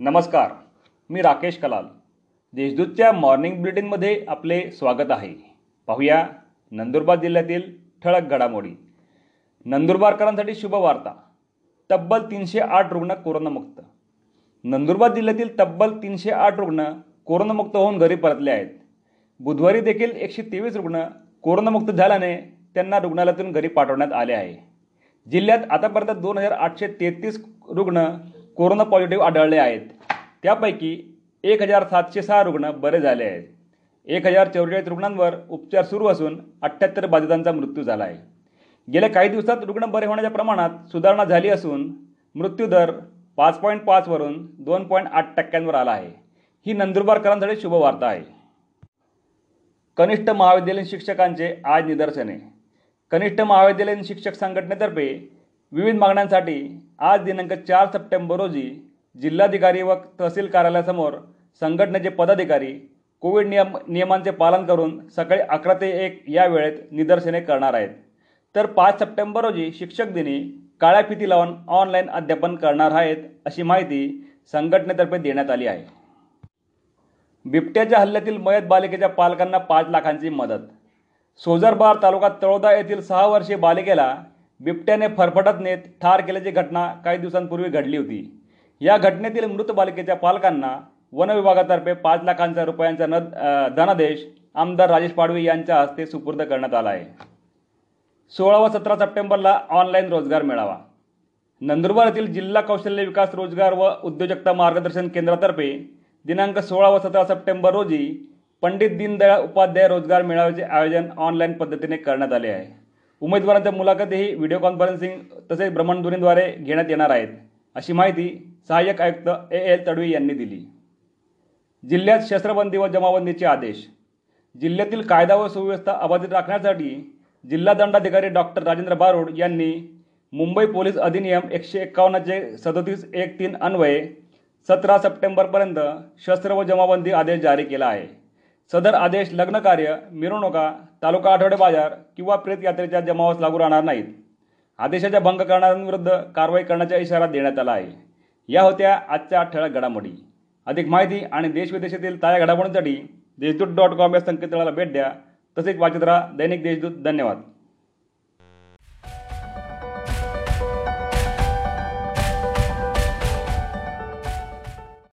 नमस्कार मी राकेश कलाल. देशदूतच्या मॉर्निंग बुलेटिनमध्ये आपले स्वागत आहे. पाहूया नंदुरबार जिल्ह्यातील ठळक घडामोडी. नंदुरबारकरांसाठी शुभवार्ता. तब्बल तीनशे आठ रुग्ण कोरोनामुक्त. नंदुरबार जिल्ह्यातील तब्बल तीनशे आठ रुग्ण कोरोनामुक्त होऊन घरी परतले आहेत. बुधवारी देखील एकशे तेवीस रुग्ण कोरोनामुक्त झाल्याने त्यांना रुग्णालयातून घरी पाठवण्यात आले आहे. जिल्ह्यात आतापर्यंत दोन हजार आठशे तेहतीस रुग्ण कोरोना पॉझिटिव्ह आढळले आहेत. त्यापैकी एक हजार सातशे सहा रुग्ण बरे झाले आहेत. एक हजार चौवेचाळीस रुग्णांवर उपचार सुरू असून अठ्ठ्याहत्तर बाधितांचा मृत्यू झाला आहे. गेल्या काही दिवसात रुग्ण बरे होण्याच्या प्रमाणात सुधारणा झाली असून मृत्यूदर पाच पॉईंट पाचवरून दोन पॉईंट आठ टक्क्यांवर आला आहे. ही नंदुरबारकरांसाठी शुभवार्ता आहे. कनिष्ठ महाविद्यालयीन शिक्षकांचे आज निदर्शने. कनिष्ठ महाविद्यालयीन शिक्षक संघटनेतर्फे विविध मागण्यांसाठी आज दिनांक चार सप्टेंबर रोजी जिल्हाधिकारी व तहसील कार्यालयासमोर संघटनेचे पदाधिकारी कोविड नियम नियमांचे पालन करून सकाळी अकरा ते एक या वेळेत निदर्शने करणार आहेत. तर पाच सप्टेंबर रोजी शिक्षक दिनी काळ्या फिती लावून ऑनलाईन अध्यापन करणार आहेत अशी माहिती संघटनेतर्फे देण्यात आली आहे. बिबट्याच्या हल्ल्यातील मयत बालिकेच्या पालकांना पाच लाखांची मदत. सोजरबार तालुका तळोदा येथील सहा वर्षीय बालिकेला बिबट्याने फरफटत नेत ठार केल्याची घटना काही दिवसांपूर्वी घडली होती. या घटनेतील मृत बालिकेच्या पालकांना वनविभागातर्फे पाच लाखांच्या रुपयांचा न धनादेश आमदार राजेश पाडवी यांच्या हस्ते सुपूर्द करण्यात आला आहे. सोळा व सतरा सप्टेंबरला ऑनलाईन रोजगार मेळावा. नंदुरबार येथील जिल्हा कौशल्य विकास रोजगार व उद्योजकता मार्गदर्शन केंद्रातर्फे दिनांक सोळा व सतरा सप्टेंबर रोजी पंडित दीनदयाळ उपाध्याय रोजगार मेळाव्याचे आयोजन ऑनलाईन पद्धतीने करण्यात आले आहे. उमेदवारांच्या मुलाखतीही व्हिडिओ कॉन्फरन्सिंग तसेच भ्रमणध्वनीद्वारे घेण्यात येणार आहेत अशी माहिती सहाय्यक आयुक्त ए एल तडवी यांनी दिली. जिल्ह्यात शस्त्रबंदी व जमाबंदीचे आदेश. जिल्ह्यातील कायदा व सुव्यवस्था अबाधित राखण्यासाठी जिल्हा दंडाधिकारी डॉक्टर राजेंद्र बारोड यांनी मुंबई पोलीस अधिनियम एकशे एक्कावन्नचे सदोतीस एक तीन अन्वये सतरा सप्टेंबरपर्यंत शस्त्र व जमाबंदी आदेश जारी केला आहे. सदर आदेश लग्नकार्य मिरवणुका तालुका आठवडे बाजार किंवा प्रेत यात्रेच्या जमावास लागू राहणार नाहीत. आदेशाचा भंग करणाऱ्यांविरुद्ध कारवाई करण्याचा इशारा देण्यात आला आहे. या होत्या आजच्या ठळक घडामोडी. अधिक माहिती आणि देशविदेशातील ताज्या घडामोडींसाठी देशदूत डॉट कॉम या संकेतस्थळाला भेट द्या. तसेच वाचत राहा दैनिक देशदूत. धन्यवाद.